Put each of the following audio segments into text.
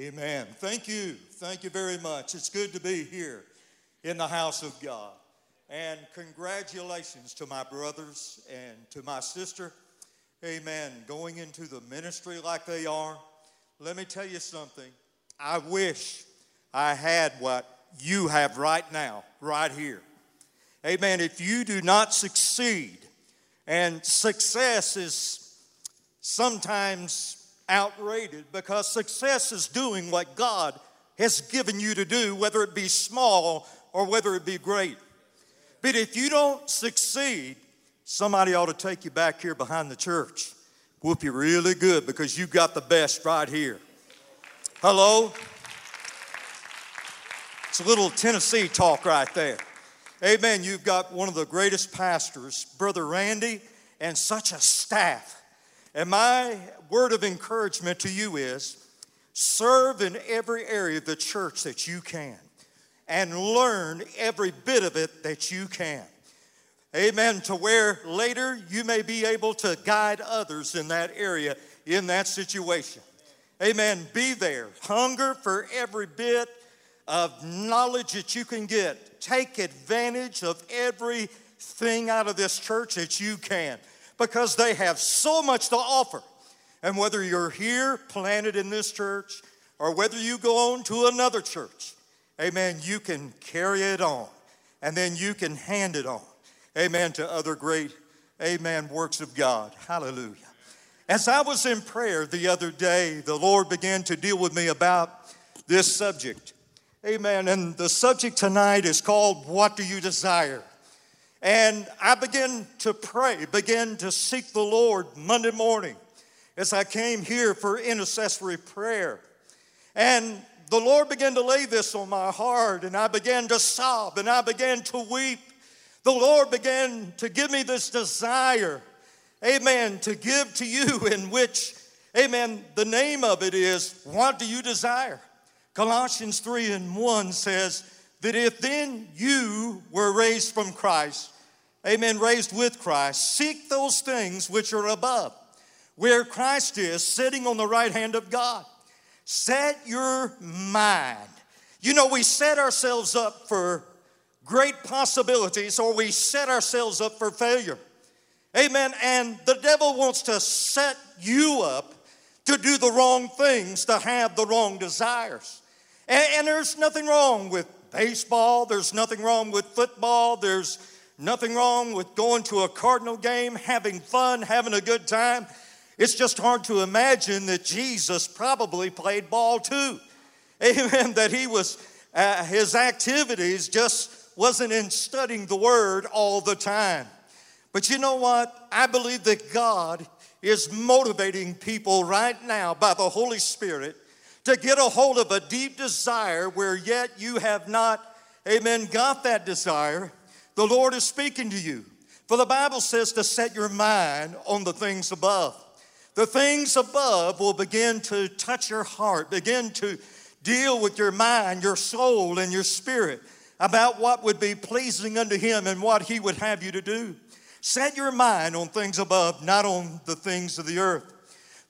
Amen. Thank you. Thank you very much. It's good to be here in the house of God. And congratulations to my brothers and to my sister. Amen. Going into the ministry like they are. Let me tell you something. I wish I had what you have right now, right here. Amen. If you do not succeed, and success is sometimes outrated because success is doing what God has given you to do, whether it be small or whether it be great. But if you don't succeed, somebody ought to take you back here behind the church, whoop you really good because you got the best right here. Hello? It's a little Tennessee talk right there. Amen. You've got one of the greatest pastors, Brother Randy, and such a staff. And my word of encouragement to you is serve in every area of the church that you can and learn every bit of it that you can. Amen. To where later you may be able to guide others in that area, in that situation. Amen. Be there. Hunger for every bit of knowledge that you can get. Take advantage of everything out of this church that you can because they have so much to offer. And whether you're here planted in this church or whether you go on to another church, amen, you can carry it on and then you can hand it on, amen, to other great, amen, works of God. Hallelujah. As I was in prayer the other day, the Lord began to deal with me about this subject. Amen. And the subject tonight is called What Do You Desire? And I began to pray, began to seek the Lord Monday morning as I came here for intercessory prayer. And the Lord began to lay this on my heart, and I began to sob and I began to weep. The Lord began to give me this desire, amen, to give to you, in which, amen, the name of it is, What do you desire? Colossians 3 and 1 says, that if then you were raised from Christ, amen, raised with Christ, seek those things which are above, where Christ is sitting on the right hand of God. Set your mind. You know, we set ourselves up for great possibilities or we set ourselves up for failure. Amen. And the devil wants to set you up to do the wrong things, to have the wrong desires. And, and there's nothing wrong with baseball, there's nothing wrong with football, there's nothing wrong with going to a Cardinal game, having fun, having a good time. It's just hard to imagine that Jesus probably played ball too. Amen. That he was, uh, his activities just wasn't in studying the word all the time. But you know what? I believe that God is motivating people right now by the Holy Spirit to get a hold of a deep desire where yet you have not, amen, got that desire, the Lord is speaking to you. For the Bible says to set your mind on the things above. The things above will begin to touch your heart, begin to deal with your mind, your soul, and your spirit about what would be pleasing unto Him and what He would have you to do. Set your mind on things above, not on the things of the earth.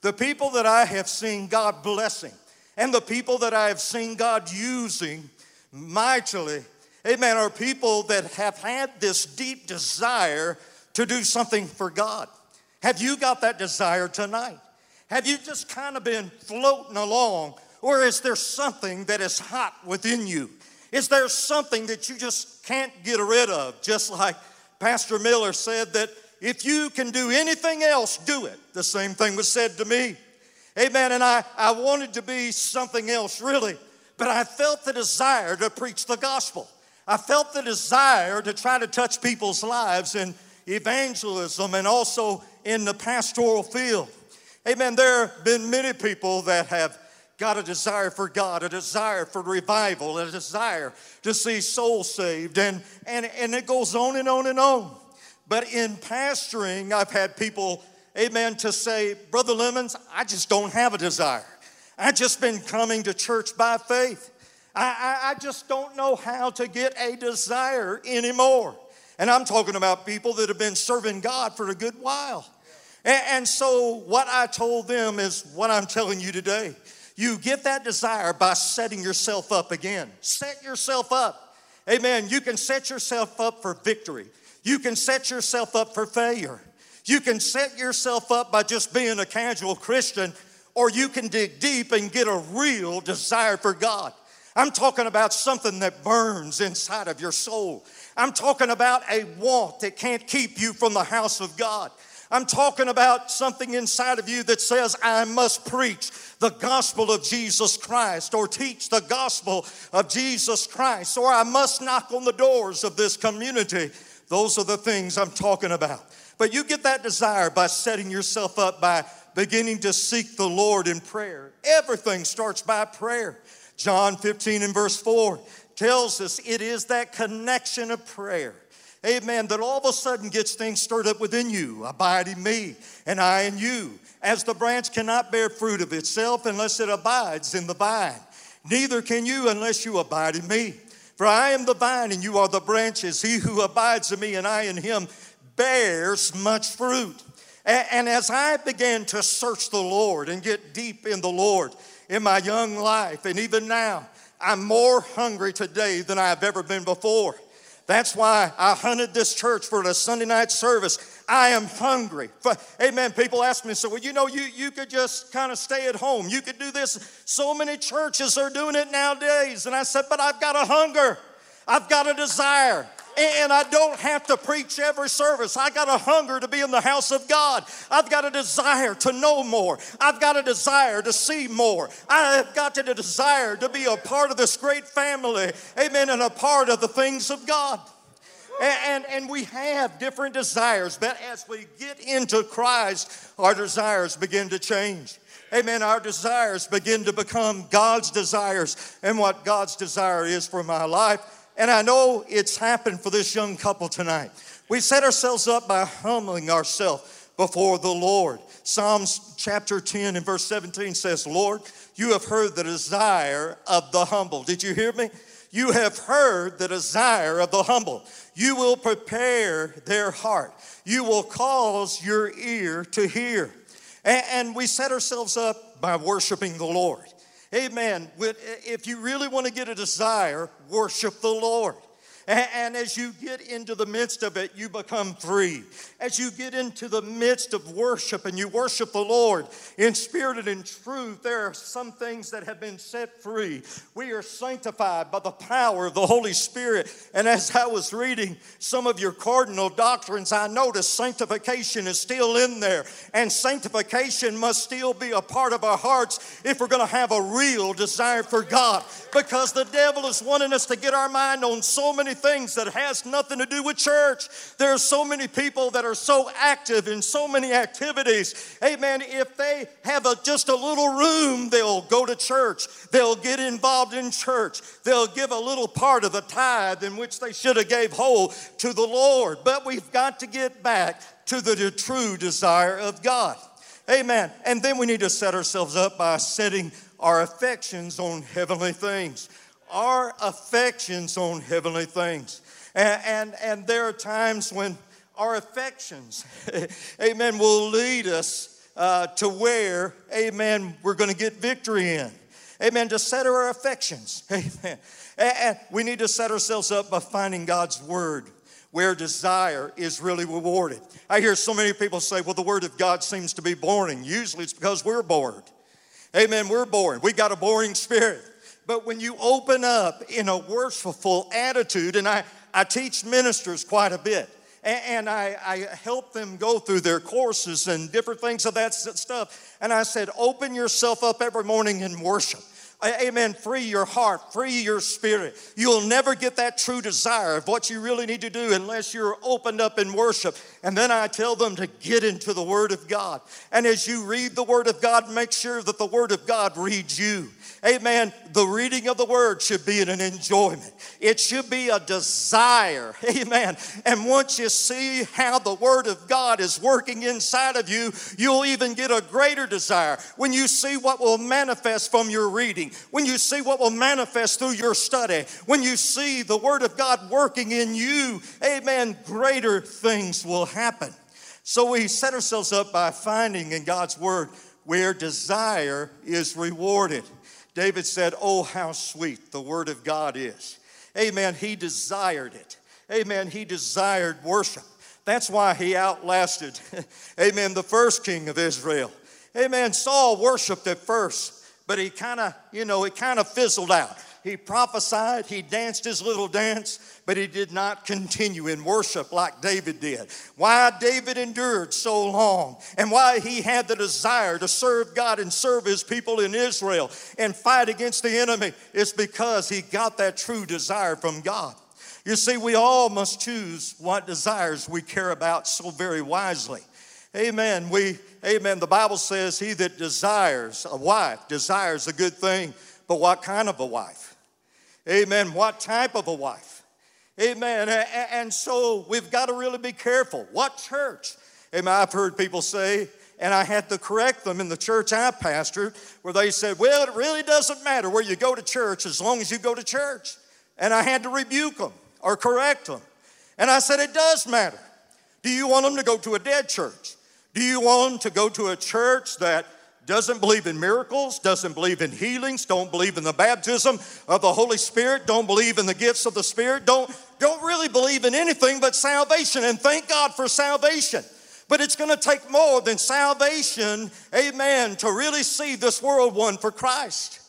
The people that I have seen God blessing, and the people that I have seen God using mightily, amen, are people that have had this deep desire to do something for God. Have you got that desire tonight? Have you just kind of been floating along? Or is there something that is hot within you? Is there something that you just can't get rid of? Just like Pastor Miller said that if you can do anything else, do it. The same thing was said to me. Amen. And I, I wanted to be something else, really, but I felt the desire to preach the gospel. I felt the desire to try to touch people's lives in evangelism and also in the pastoral field. Amen. There have been many people that have got a desire for God, a desire for revival, a desire to see souls saved, and, and, and it goes on and on and on. But in pastoring, I've had people amen, to say, Brother Lemons, I just don't have a desire. I've just been coming to church by faith. I, I, I, just don't know how to get a desire anymore. And I'm talking about people that have been serving God for a good while. And, and so, what I told them is what I'm telling you today. You get that desire by setting yourself up again. Set yourself up. Amen. You can set yourself up for victory. You can set yourself up for failure. You can set yourself up by just being a casual Christian, or you can dig deep and get a real desire for God. I'm talking about something that burns inside of your soul. I'm talking about a want that can't keep you from the house of God. I'm talking about something inside of you that says, I must preach the gospel of Jesus Christ or teach the gospel of Jesus Christ, or I must knock on the doors of this community. Those are the things I'm talking about. But you get that desire by setting yourself up by beginning to seek the Lord in prayer. Everything starts by prayer. John 15 and verse 4 tells us it is that connection of prayer amen, that all of a sudden gets things stirred up within you. Abide in me, and I in you. As the branch cannot bear fruit of itself unless it abides in the vine, neither can you unless you abide in me. For I am the vine, and you are the branches. He who abides in me, and I in him, bears much fruit. And as I began to search the Lord and get deep in the Lord in my young life, and even now, I'm more hungry today than I've ever been before. That's why I hunted this church for the Sunday night service. I am hungry. Amen. People ask me, so well, you know, you, you could just kind of stay at home. You could do this. So many churches are doing it nowadays. And I said, but I've got a hunger. I've got a desire. And I don't have to preach every service. I got a hunger to be in the house of God. I've got a desire to know more. I've got a desire to see more. I've got a desire to be a part of this great family. Amen. And a part of the things of God. And, and, and, we have different desires, but as we get into Christ, our desires begin to change. Amen. Our desires begin to become God's desires and what God's desire is for my life and I know it's happened for this young couple tonight. We set ourselves up by humbling ourselves before the Lord. Psalms chapter 10 and verse 17 says, Lord, you have heard the desire of the humble. Did you hear me? You have heard the desire of the humble. You will prepare their heart. You will cause your ear to hear. And we set ourselves up by worshiping the Lord. Amen. If you really want to get a desire, worship the Lord. And as you get into the midst of it, you become free. As you get into the midst of worship and you worship the Lord in spirit and in truth, there are some things that have been set free. We are sanctified by the power of the Holy Spirit. And as I was reading some of your cardinal doctrines, I noticed sanctification is still in there. And sanctification must still be a part of our hearts if we're going to have a real desire for God. Because the devil is wanting us to get our mind on so many things that has nothing to do with church. There are so many people that are so active in so many activities. Amen. If they have a, just a little room, they'll go to church. They'll get involved in church. They'll give a little part of the tithe in which they should have gave whole to the Lord. But we've got to get back to the true desire of God. Amen. And then we need to set ourselves up by setting our affections on heavenly things our affections on heavenly things. And, and, and there are times when our affections, amen, will lead us uh, to where, amen, we're going to get victory in. Amen, to set our affections. Amen. And we need to set ourselves up by finding God's word where desire is really rewarded. I hear so many people say, well, the word of God seems to be boring. Usually it's because we're bored. Amen, we're boring. We got a boring spirit. But when you open up in a worshipful attitude, and I, I teach ministers quite a bit, and I, I, help them go through their courses and different things of that stuff. And I said, open yourself up every morning in worship. Amen. Free your heart, free your spirit. You'll never get that true desire of what you really need to do unless you're opened up in worship. And then I tell them to get into the Word of God. And as you read the Word of God, make sure that the Word of God reads you. Amen. The reading of the Word should be an enjoyment, it should be a desire. Amen. And once you see how the Word of God is working inside of you, you'll even get a greater desire when you see what will manifest from your reading when you see what will manifest through your study, when you see the Word of God working in you, amen, greater things will happen. So we set ourselves up by finding in God's Word where desire is rewarded. David said, Oh, how sweet the word of God is. Amen. He desired it. Amen. He desired worship. That's why he outlasted, amen, the first king of Israel. Amen. Saul worshiped at first, but he kind of, you know, it kind of fizzled out. He prophesied, he danced his little dance, but he did not continue in worship like David did. Why David endured so long and why he had the desire to serve God and serve his people in Israel and fight against the enemy is because he got that true desire from God. You see, we all must choose what desires we care about so very wisely. Amen. We, amen. The Bible says, He that desires a wife desires a good thing, but what kind of a wife? Amen. What type of a wife? Amen. And so we've got to really be careful. What church? Amen. I've heard people say, and I had to correct them in the church I pastored, where they said, Well, it really doesn't matter where you go to church as long as you go to church. And I had to rebuke them or correct them. And I said, It does matter. Do you want them to go to a dead church? Do you want to go to a church that doesn't believe in miracles, doesn't believe in healings, don't believe in the baptism of the Holy Spirit, don't believe in the gifts of the Spirit, don't, don't really believe in anything but salvation. And thank God for salvation. But it's going to take more than salvation, amen, to really see this world won for Christ.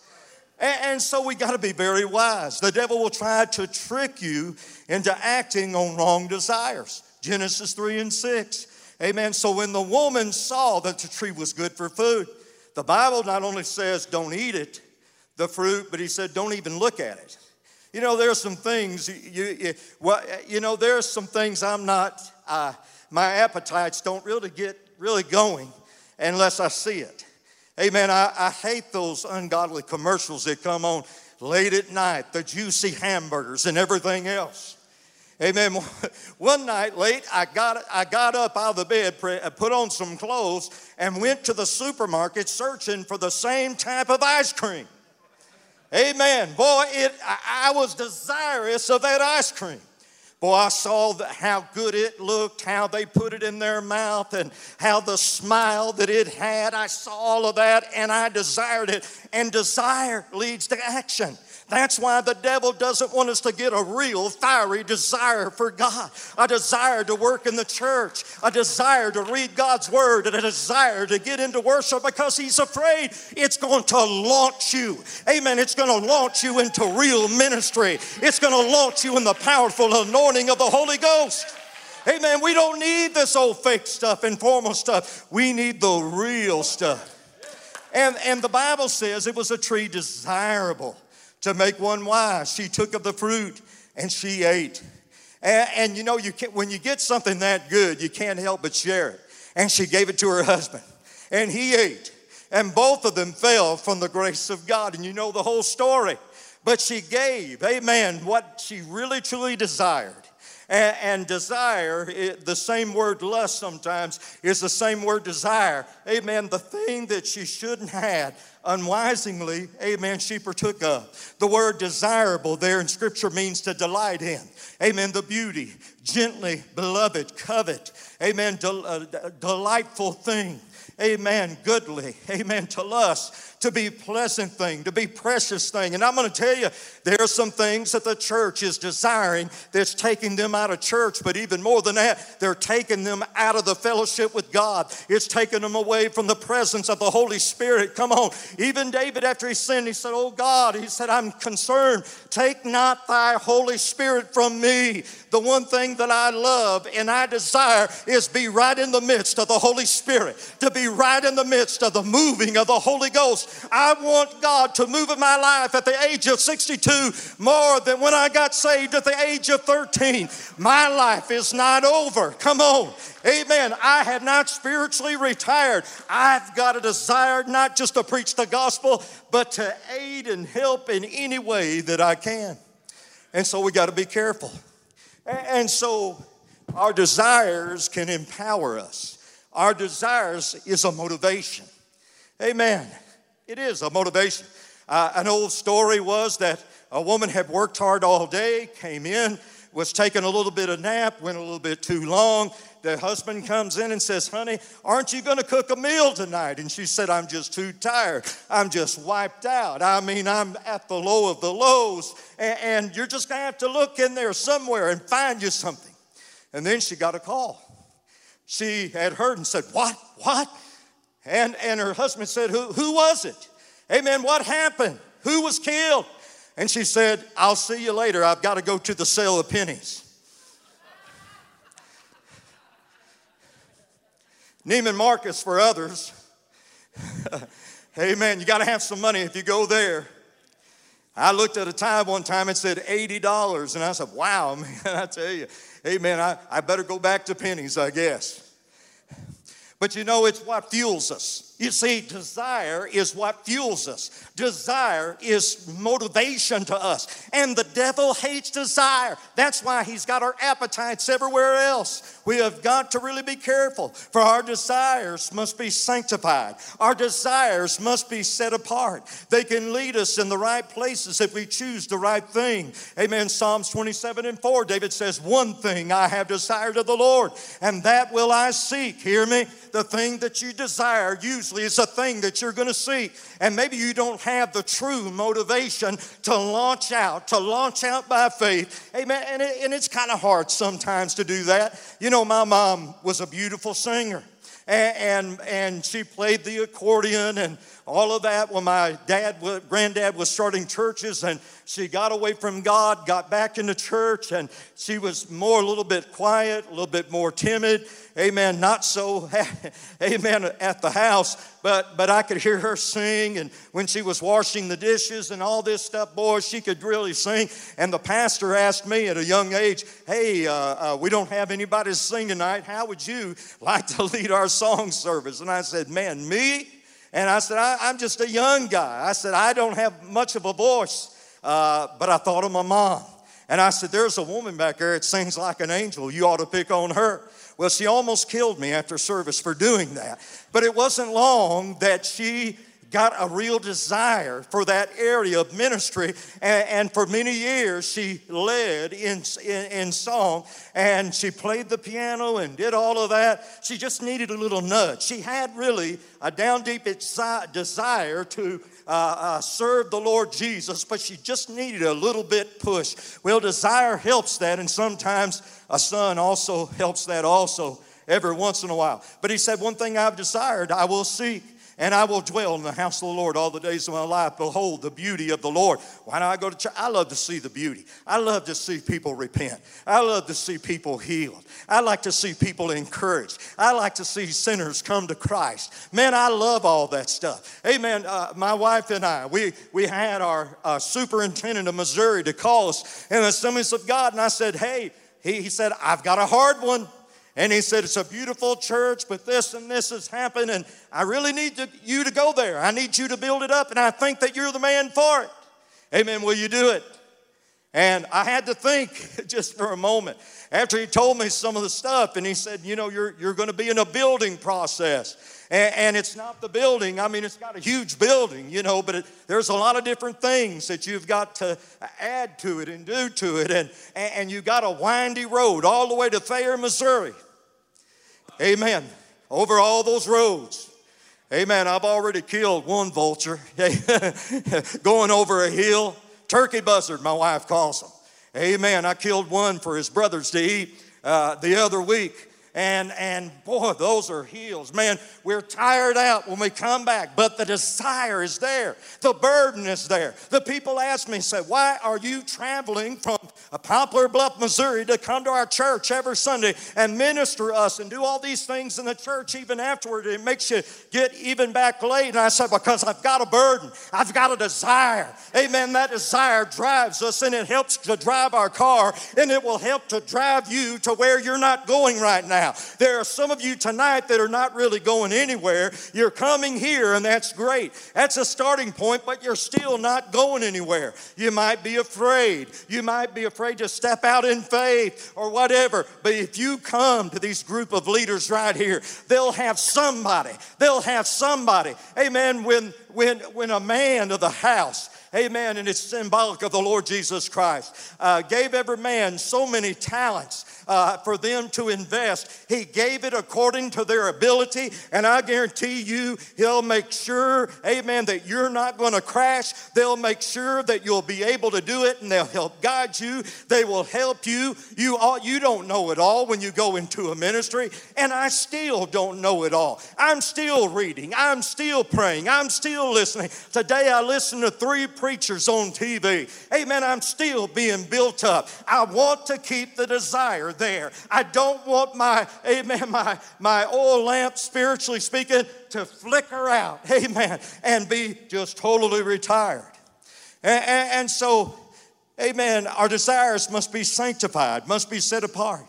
And, so we got to be very wise. The devil will try to trick you into acting on wrong desires. Genesis 3 and 6. Amen. So when the woman saw that the tree was good for food, the Bible not only says don't eat it, the fruit, but he said don't even look at it. You know, there's some things, you, you, well, you know, there's some things I'm not, uh, my appetites don't really get really going unless I see it. Amen. I, I hate those ungodly commercials that come on late at night, the juicy hamburgers and everything else. Amen. One night late, I got, I got up out of the bed, uh, put on some clothes, and went to the supermarket searching for the same type of ice cream. Amen. Boy, it, I was desirous of that ice cream. Boy, I saw the, how good it looked, how they put it in their mouth, and how the smile that it had. I saw all of that and I desired it. And desire leads to action. That's why the devil doesn't want us to get a real fiery desire for God, a desire to work in the church, a desire to read God's word, and a desire to get into worship because he's afraid it's going to launch you. Amen. It's going to launch you into real ministry, it's going to launch you in the powerful anointing of the Holy Ghost. Amen. We don't need this old fake stuff, informal stuff. We need the real stuff. And, and the Bible says it was a tree desirable to make one wise. She took of the fruit and she ate. And, and you know, you can, when you get something that good, you can't help but share it. And she gave it to her husband, and he ate. And both of them fell from the grace of God. And you know the whole story. But she gave, amen, what she really truly desired. And, and desire, it, the same word lust sometimes is the same word desire. Amen. The thing that she shouldn't have unwisely, amen, she partook of. The word desirable there in Scripture means to delight in. Amen. The beauty, gently beloved, covet. Amen. Del, uh, delightful thing. Amen. Goodly. Amen. To lust to be pleasant thing, to be precious thing. And I'm going to tell you, there are some things that the church is desiring that's taking them out of church, but even more than that, they're taking them out of the fellowship with God. It's taking them away from the presence of the Holy Spirit. Come on. Even David, after he sinned, he said, Oh God, he said, I'm concerned. Take not thy Holy Spirit from me. The one thing that I love and I desire is be right in the midst of the Holy Spirit, to be right in the midst of the moving of the Holy Ghost. I want God to move in my life at the age of 62 more than when I got saved at the age of 13. My life is not over. Come on. Amen. I have not spiritually retired. I've got a desire not just to preach the gospel, but to aid and help in any way that I can. And so we got to be careful. And so our desires can empower us. Our desires is a motivation. Amen. It is a motivation. Uh, an old story was that a woman had worked hard all day, came in, was taking a little bit of nap, went a little bit too long, the husband comes in and says, Honey, aren't you going to cook a meal tonight? And she said, I'm just too tired. I'm just wiped out. I mean, I'm at the low of the lows, and, and you're just going to have to look in there somewhere and find you something. And then she got a call. She had heard and said, What? What? And, and her husband said, who, who was it? Amen. What happened? Who was killed? And she said, I'll see you later. I've got to go to the sale of Penney's. Neiman Marcus for others. Amen. You got to have some money if you go there. I looked at a tie one time and said $80. And I said, wow, man, I tell you, amen, I, I better go back to Penney's, I guess. But you know, it's what fuels us. You see, desire is what fuels us. Desire is motivation to us. And the devil hates desire. That's why he's got our appetites everywhere else. We have got to really be careful, for our desires must be sanctified. Our desires must be set apart. They can lead us in the right places if we choose the right thing. Amen. Psalms 27 and 4, David says, One thing I have desired of the Lord, and that will I seek. Hear me? The thing that you desire usually is a thing that you're going to see. And maybe you don't have the true motivation to launch out, to launch out by faith. Amen. And, it, and it's kind of hard sometimes to do that. You know, my mom was a beautiful singer. And, and, and she played the accordion and all of that when my dad, granddad was starting churches and she got away from God, got back into church, and she was more a little bit quiet, a little bit more timid. Amen. Not so, amen, at the house, but but I could hear her sing, and when she was washing the dishes and all this stuff, boy, she could really sing. And the pastor asked me at a young age, "Hey, uh, uh, we don't have anybody to sing tonight. How would you like to lead our song service?" And I said, "Man, me." And I said, I, am just a young guy. I said, I don't have much of a voice. Uh, but I thought of my mom. And I said, There's a woman back there It sings like an angel. You ought to pick on her. Well, she almost killed me after service for doing that. But it wasn't long that she got a real desire for that area of ministry. And, and for many years, she led in, in, in, song and she played the piano and did all of that. She just needed a little nudge. She had really a down deep desire to uh, uh, serve the Lord Jesus, but she just needed a little bit push. Well, desire helps that, and sometimes a son also helps that also every once in a while. But he said, One thing I've desired, I will seek and I will dwell in the house of the Lord all the days of my life. Behold the beauty of the Lord. Why don't I go to church? I love to see the beauty. I love to see people repent. I love to see people healed. I like to see people encouraged. I like to see sinners come to Christ. Man, I love all that stuff. Amen. Uh, my wife and I, we, we had our uh, superintendent of Missouri to call us in the Assemblies of God, and I said, hey, he, he said, I've got a hard one. And he said, It's a beautiful church, but this and this has happened, and I really need to, you to go there. I need you to build it up, and I think that you're the man for it. Amen. Will you do it? And I had to think just for a moment after he told me some of the stuff, and he said, You know, you're, you're going to be in a building process. And, and, it's not the building, I mean, it's got a huge building, you know, but it, there's a lot of different things that you've got to add to it and do to it. And, and you've got a windy road all the way to Thayer, Missouri. Amen. Over all those roads. Amen. I've already killed one vulture going over a hill. Turkey buzzard, my wife calls them. Amen. I killed one for his brothers to eat uh, the other week and and boy those are heels. Man we're tired out when we come back but the desire is there. The burden is there. The people ask me say why are you traveling from a Poplar Bluff missouri to come to our church every sunday and minister us and do all these things in the church even afterward? It makes you get even back late. And i said because i've got a burden. I've got a desire. Amen. That desire drives us and it helps to drive our car and it will help to drive you to where you're not going right now now. There are some of you tonight that are not really going anywhere. You're coming here, and that's great. That's a starting point, but you're still not going anywhere. You might be afraid. You might be afraid to step out in faith or whatever. But if you come to these group of leaders right here, they'll have somebody. They'll have somebody. Amen. When when when a man of the house Amen. And it's symbolic of the Lord Jesus Christ. Uh, gave every man so many talents uh, for them to invest. He gave it according to their ability. And I guarantee you, He'll make sure, amen, that you're not going to crash. They'll make sure that you'll be able to do it and they'll help guide you. They will help you. You, all, you don't know it all when you go into a ministry. And I still don't know it all. I'm still reading. I'm still praying. I'm still listening. Today I listened to three preachers on TV. Amen. I'm still being built up. I want to keep the desire there. I don't want my, amen, my, my oil lamp, spiritually speaking, to flicker out. Amen. And be just totally retired. and, and, and so, amen, our desires must be sanctified, must be set apart.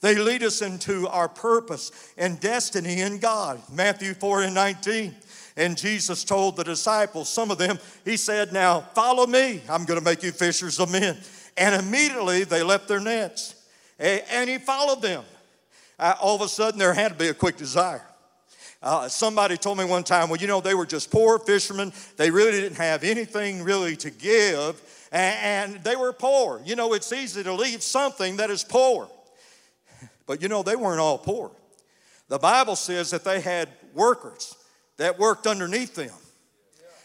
They lead us into our purpose and destiny in God. Matthew 4 and 19. And Jesus told the disciples, some of them, He said, Now follow me. I'm going to make you fishers of men. And immediately they left their nets and He followed them. All of a sudden, there had to be a quick desire. Uh, somebody told me one time, well, you know, they were just poor fishermen. They really didn't have anything really to give, and, and they were poor. You know, it's easy to leave something that is poor. But you know, they weren't all poor. The Bible says that they had workers that worked underneath them.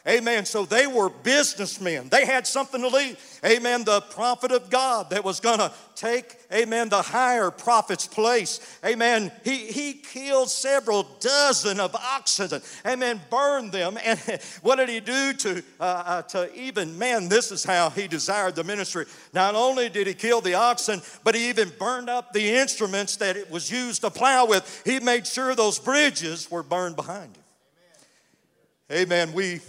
Amen. So they were businessmen. They had something to leave. Amen. The prophet of God that was going to take, amen, the higher prophet's place. Amen. He, he killed several dozen of oxen. Amen. Burned them. And what did he do to, uh, uh, to even, man, this is how he desired the ministry. Not only did he kill the oxen, but he even burned up the instruments that it was used to plow with. He made sure those bridges were burned behind him. Amen. We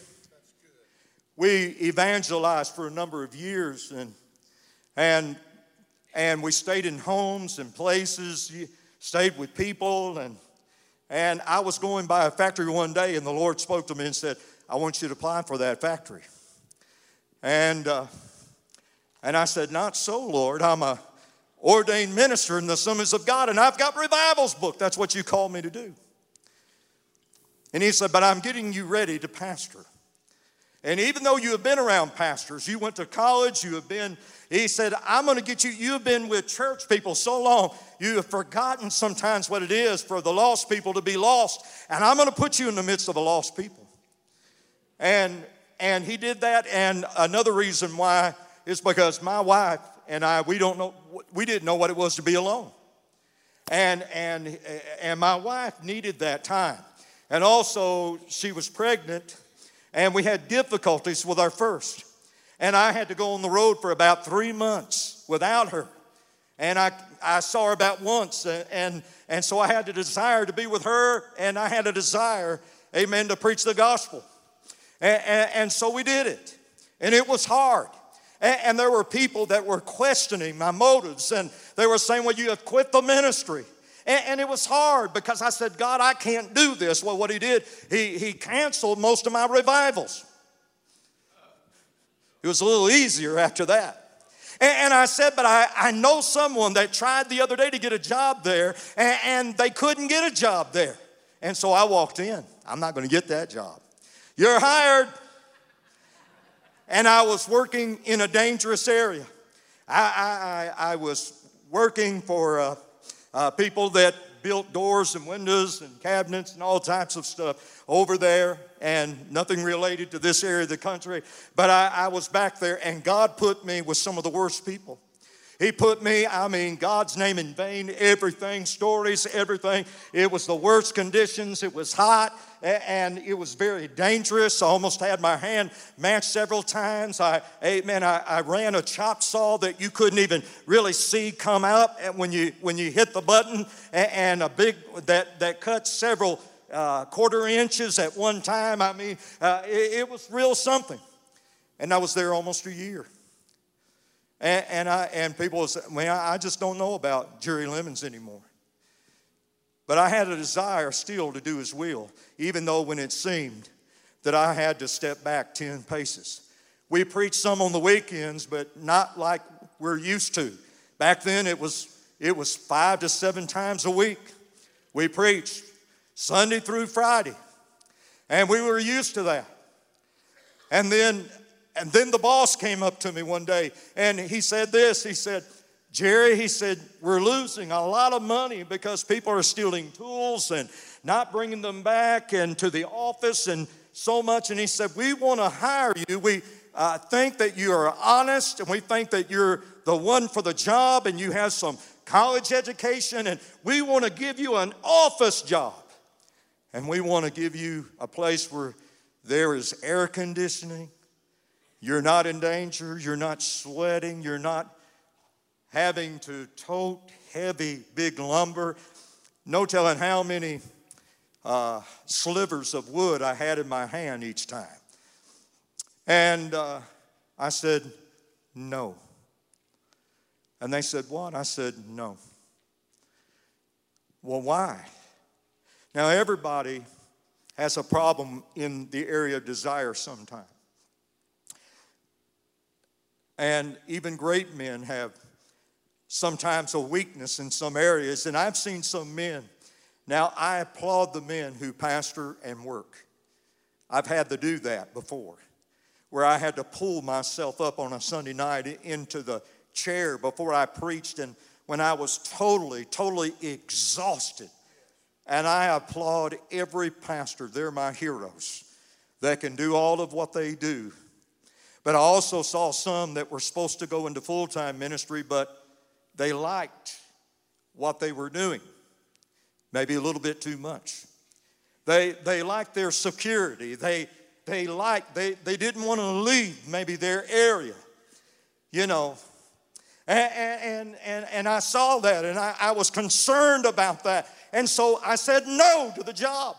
we evangelized for a number of years and, and, and we stayed in homes and places, stayed with people. And, and I was going by a factory one day and the Lord spoke to me and said, I want you to apply for that factory. And, uh, and I said, Not so, Lord. I'm a ordained minister in the Assemblies of God and I've got revivals book. That's what you called me to do. And he said, But I'm getting you ready to pastor. And even though you have been around pastors, you went to college, you have been, he said, I'm going to get you, you have been with church people so long, you have forgotten sometimes what it is for the lost people to be lost. And I'm going to put you in the midst of the lost people. And, and he did that. And another reason why is because my wife and I, we don't know, we didn't know what it was to be alone. And, and, and my wife needed that time. And also, she was pregnant and we had difficulties with our first. And I had to go on the road for about three months without her. And I, I saw her about once, and, and, and so I had a desire to be with her, and I had a desire, amen, to preach the gospel. And, and, and so we did it. And it was hard. And there were people that were questioning my motives, and they were saying, Well, you have quit the ministry. And, and, it was hard because I said, God, I can't do this. Well, what he did, he, he canceled most of my revivals. It was a little easier after that. And, and I said, but I, I know someone that tried the other day to get a job there and, and they couldn't get a job there. And so I walked in. I'm not going to get that job. You're hired. And I was working in a dangerous area. I, I, I was working for. Uh, uh, people that built doors and windows and cabinets and all types of stuff over there, and nothing related to this area of the country. But I, I was back there, and God put me with some of the worst people. He put me, I mean, God's name in vain, everything, stories, everything. It was the worst conditions. It was hot and it was very dangerous. I almost had my hand mashed several times. I, amen, I, I ran a chop saw that you couldn't even really see come out when you, when you hit the button and a big, that, that cut several uh, quarter inches at one time. I mean, uh, it, it was real something. And I was there almost a year. And, and, I, and people say, man, I just don't know about Jerry Lemons anymore. But I had a desire still to do his will, even though when it seemed that I had to step back 10 paces. We preached some on the weekends, but not like we're used to. Back then it was, it was five to seven times a week. We preached Sunday through Friday. And we were used to that. And then and then the boss came up to me one day and he said this. He said, Jerry, he said, we're losing a lot of money because people are stealing tools and not bringing them back into the office and so much. And he said, We want to hire you. We uh, think that you are honest and we think that you're the one for the job and you have some college education and we want to give you an office job. And we want to give you a place where there is air conditioning. You're not in danger. You're not sweating. You're not having to tote heavy, big lumber. No telling how many uh, slivers of wood I had in my hand each time. And uh, I said, No. And they said, What? I said, No. Well, why? Now, everybody has a problem in the area of desire sometimes. And even great men have sometimes a weakness in some areas. And I've seen some men. Now, I applaud the men who pastor and work. I've had to do that before, where I had to pull myself up on a Sunday night into the chair before I preached, and when I was totally, totally exhausted. And I applaud every pastor, they're my heroes that can do all of what they do. But I also saw some that were supposed to go into full time ministry, but they liked what they were doing, maybe a little bit too much. They, they liked their security. They, they liked, they, they didn't want to leave maybe their area, you know. And, and, and, and I saw that and I, I was concerned about that. And so I said no to the job.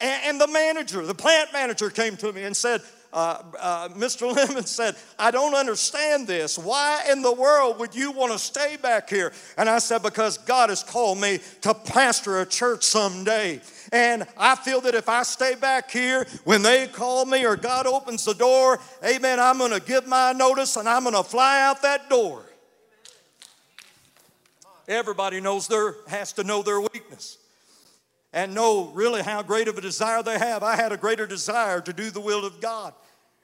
And, and the manager, the plant manager, came to me and said, uh, uh, Mr. Lemon said, I don't understand this. Why in the world would you want to stay back here? And I said, Because God has called me to pastor a church someday. And I feel that if I stay back here, when they call me or God opens the door, amen, I'm going to give my notice and I'm going to fly out that door. Everybody knows their, has to know their weakness and know really how great of a desire they have. I had a greater desire to do the will of God.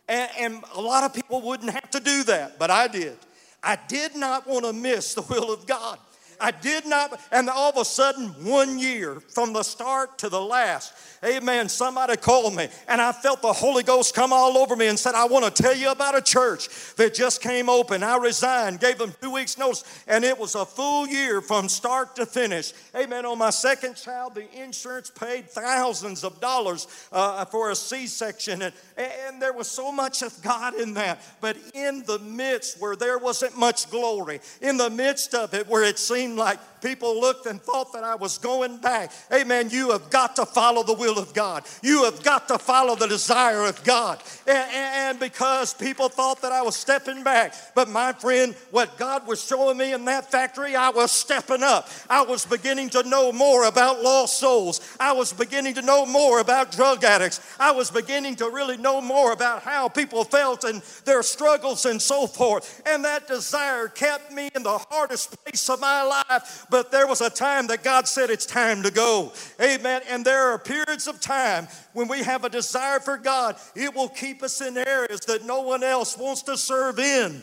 And, and, a lot of people wouldn't have to do that, but I did. I did not want to miss the will of God. I did not, and all of a sudden, one year from the start to the last, amen, somebody called me and I felt the Holy Ghost come all over me and said, I want to tell you about a church that just came open. I resigned, gave them two weeks' notice, and it was a full year from start to finish. Amen. On my second child, the insurance paid thousands of dollars uh, for a C section, and, and there was so much of God in that. But in the midst where there wasn't much glory, in the midst of it where it seemed seemed like people looked and thought that I was going back. Amen. You have got to follow the will of God. You have got to follow the desire of God. And, and, because people thought that I was stepping back, but my friend, what God was showing me in that factory, I was stepping up. I was beginning to know more about lost souls. I was beginning to know more about drug addicts. I was beginning to really know more about how people felt and their struggles and so forth. And that desire kept me in the hardest place of my life life, but there was a time that God said it's time to go. Amen. And there are periods of time when we have a desire for God, it will keep us in areas that no one else wants to serve in.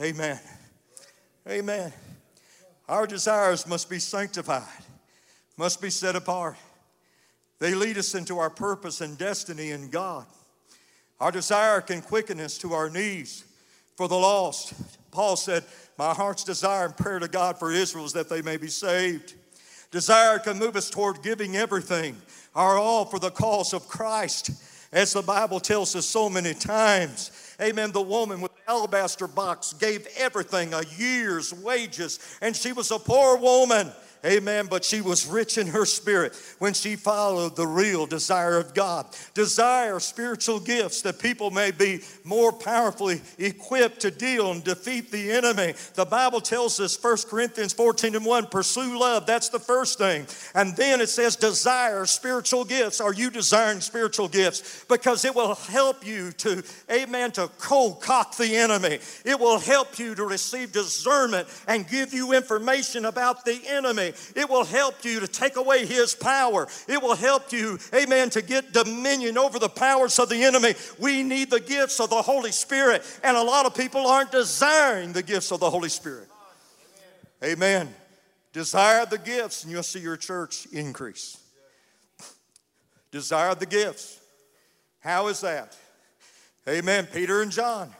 Amen. Amen. Our desires must be sanctified, must be set apart. They lead us into our purpose and destiny in God. Our desire can quicken us to our knees for the lost. Paul said, my heart's desire and prayer to God for Israel is that they may be saved. Desire can move us toward giving everything, our all for the cause of Christ. As the Bible tells us so many times, amen, the woman with the alabaster box gave everything, a year's wages, and she was a poor woman. Amen. But she was rich in her spirit when she followed the real desire of God. Desire spiritual gifts that people may be more powerfully equipped to deal and defeat the enemy. The Bible tells us, 1 Corinthians 14 and 1, pursue love. That's the first thing. And then it says, desire spiritual gifts. Are you desiring spiritual gifts? Because it will help you to, amen, to cold cock the enemy. It will help you to receive discernment and give you information about the enemy It will help you to take away his power. It will help you, amen, to get dominion over the powers of the enemy. We need the gifts of the Holy Spirit, and a lot of people aren't desiring the gifts of the Holy Spirit. Amen. Desire the gifts, and you'll see your church increase. Desire the gifts. How is that? Amen. Peter and John.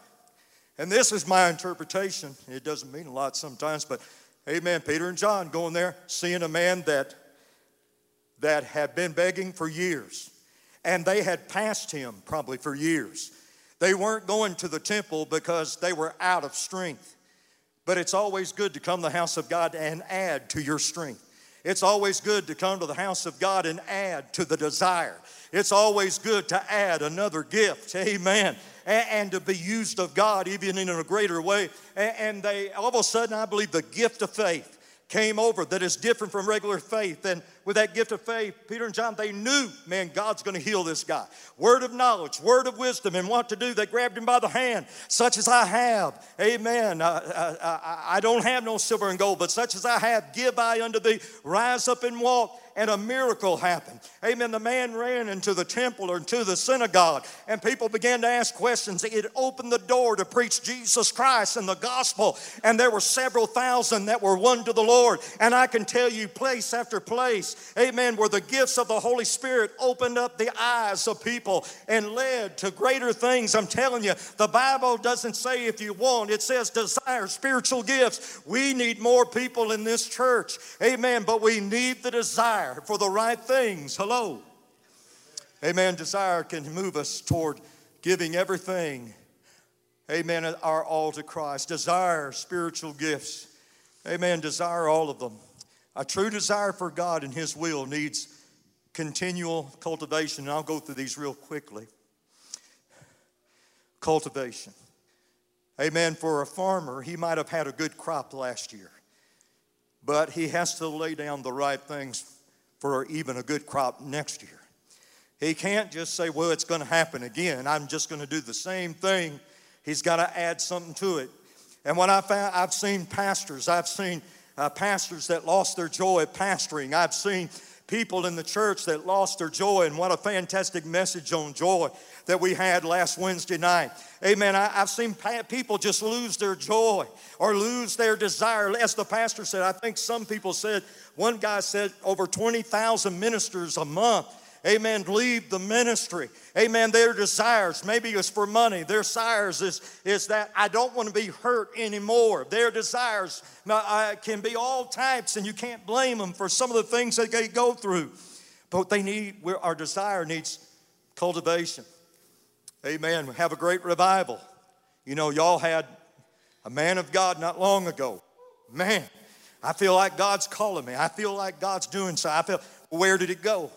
And this is my interpretation. It doesn't mean a lot sometimes, but amen. Peter and John going there, seeing a man that, that had been begging for years. And they had passed him probably for years. They weren't going to the temple because they were out of strength. But it's always good to come to the house of God and add to your strength. It's always good to come to the house of God and add to the desire. It's always good to add another gift. Amen. And, to be used of God even in a greater way. And they, all of a sudden, I believe the gift of faith came over that is different from regular faith. And with that gift of faith, Peter and John, they knew, man, God's going to heal this guy. Word of knowledge, word of wisdom, and what to do. They grabbed him by the hand, such as I have. Amen. I, I, I don't have no silver and gold, but such as I have, give I unto thee. Rise up and walk and a miracle happened. Amen. The man ran into the temple or into the synagogue, and people began to ask questions. It opened the door to preach Jesus Christ and the gospel, and there were several thousand that were won to the Lord. And I can tell you, place after place, amen, where the gifts of the Holy Spirit opened up the eyes of people and led to greater things. I'm telling you, the Bible doesn't say if you want, it says desire spiritual gifts. We need more people in this church, amen, but we need the desire for the right things. Hello. Amen. Desire can move us toward giving everything, amen, our all to Christ. Desire spiritual gifts. Amen. Desire all of them. A true desire for God and His will needs continual cultivation. And I'll go through these real quickly. Cultivation. Amen. For a farmer, he might have had a good crop last year, but he has to lay down the right things for even a good crop next year. He can't just say, well, it's going to happen again. I'm just going to do the same thing. He's got to add something to it. And when I found, I've seen pastors, I've seen uh, pastors that lost their joy at pastoring. I've seen people in the church that lost their joy, and what a fantastic message on joy that we had last Wednesday night. Amen. I, have seen people just lose their joy or lose their desire. As the pastor said, I think some people said, one guy said over 20,000 ministers a month amen, leave the ministry. Amen, their desires, maybe it's for money. Their desires is, is that I don't want to be hurt anymore. Their desires uh, can be all types, and you can't blame them for some of the things that they go through. But they need, our desire needs cultivation. Amen. We have a great revival. You know, y'all had a man of God not long ago. Man, I feel like God's calling me. I feel like God's doing so. I feel, where did it go?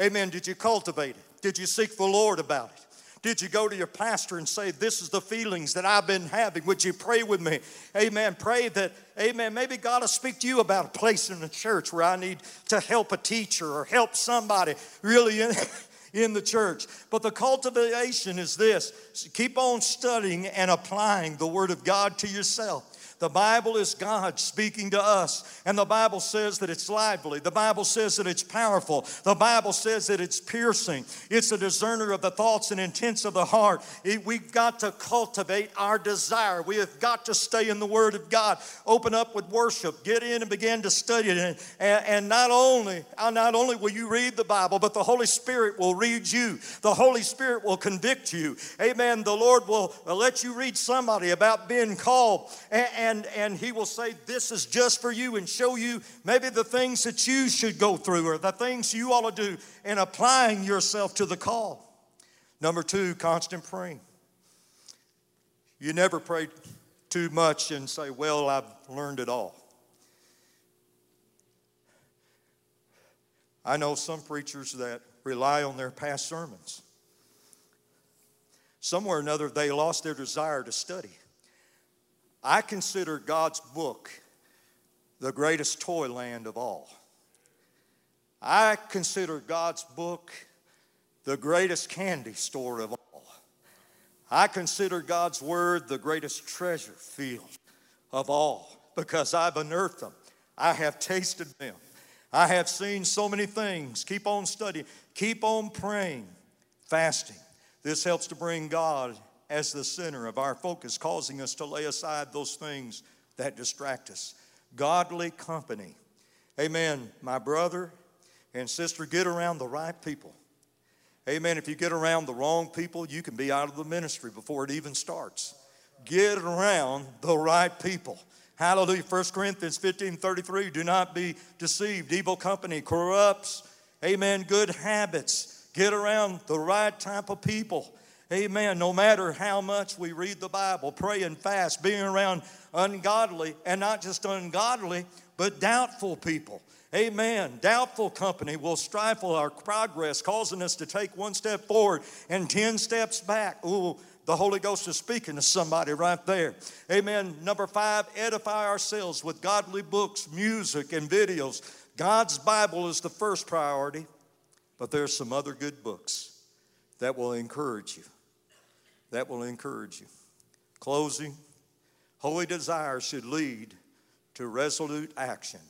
Amen. Did you cultivate it? Did you seek the Lord about it? Did you go to your pastor and say, This is the feelings that I've been having? Would you pray with me? Amen. Pray that, amen, maybe God will speak to you about a place in the church where I need to help a teacher or help somebody really in, in the church. But the cultivation is this keep on studying and applying the Word of God to yourself. The Bible is God speaking to us, and the Bible says that it's lively. The Bible says that it's powerful. The Bible says that it's piercing. It's a discerner of the thoughts and intents of the heart. It, we've got to cultivate our desire. We have got to stay in the Word of God. Open up with worship. Get in and begin to study it. And, and, and not only uh, not only will you read the Bible, but the Holy Spirit will read you. The Holy Spirit will convict you. Amen. The Lord will let you read somebody about being called and, and and, and He will say, This is just for you, and show you maybe the things that you should go through or the things you ought to do in applying yourself to the call. Number two, constant praying. You never pray too much and say, Well, I've learned it all. I know some preachers that rely on their past sermons. Somewhere or another, they lost their desire to study. I consider God's book the greatest toy land of all. I consider God's book the greatest candy store of all. I consider God's word the greatest treasure field of all because I've unearthed them. I have tasted them. I have seen so many things. Keep on studying, keep on praying, fasting. This helps to bring God as the center of our focus, causing us to lay aside those things that distract us. Godly company. Amen. My brother and sister, get around the right people. Amen. If you get around the wrong people, you can be out of the ministry before it even starts. Get around the right people. Hallelujah. 1 Corinthians 15 33. Do not be deceived. Evil company corrupts, amen, good habits. Get around the right type of people. Amen. No matter how much we read the Bible, pray and fast, being around ungodly, and not just ungodly, but doubtful people. Amen. Doubtful company will stifle our progress, causing us to take one step forward and 10 steps back. Ooh, the Holy Ghost is speaking to somebody right there. Amen. Number five, edify ourselves with godly books, music, and videos. God's Bible is the first priority, but there's some other good books that will encourage you. That will encourage you. Closing, holy desire should lead to resolute action.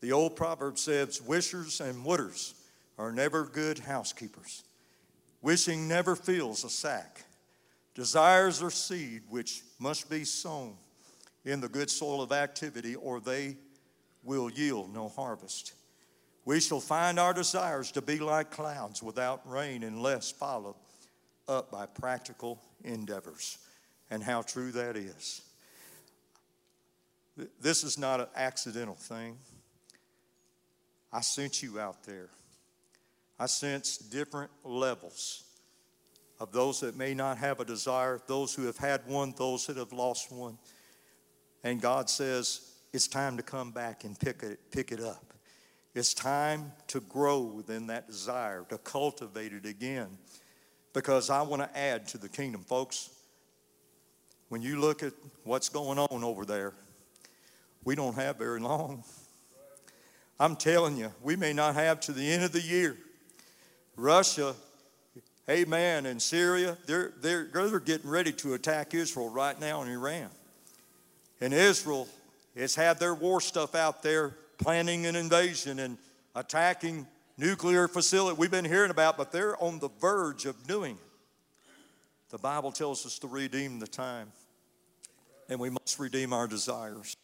The old proverb says, Wishers and wooders are never good housekeepers. Wishing never fills a sack. Desires are seed which must be sown in the good soil of activity, or they will yield no harvest. We shall find our desires to be like clouds without rain unless followed up by practical endeavors. And how true that is. This is not an accidental thing. I sent you out there. I sense different levels of those that may not have a desire, those who have had one, those that have lost one. And God says, it's time to come back and pick it, pick it up. It's time to grow within that desire, to cultivate it again. Because I want to add to the kingdom, folks. When you look at what's going on over there, we don't have very long. I'm telling you, we may not have to the end of the year. Russia Amen. In Syria, they're, they're, they're getting ready to attack Israel right now in Iran. And Israel has had their war stuff out there, planning an invasion and attacking nuclear facility we've been hearing about, but they're on the verge of doing it. The Bible tells us to redeem the time, and we must redeem our desires.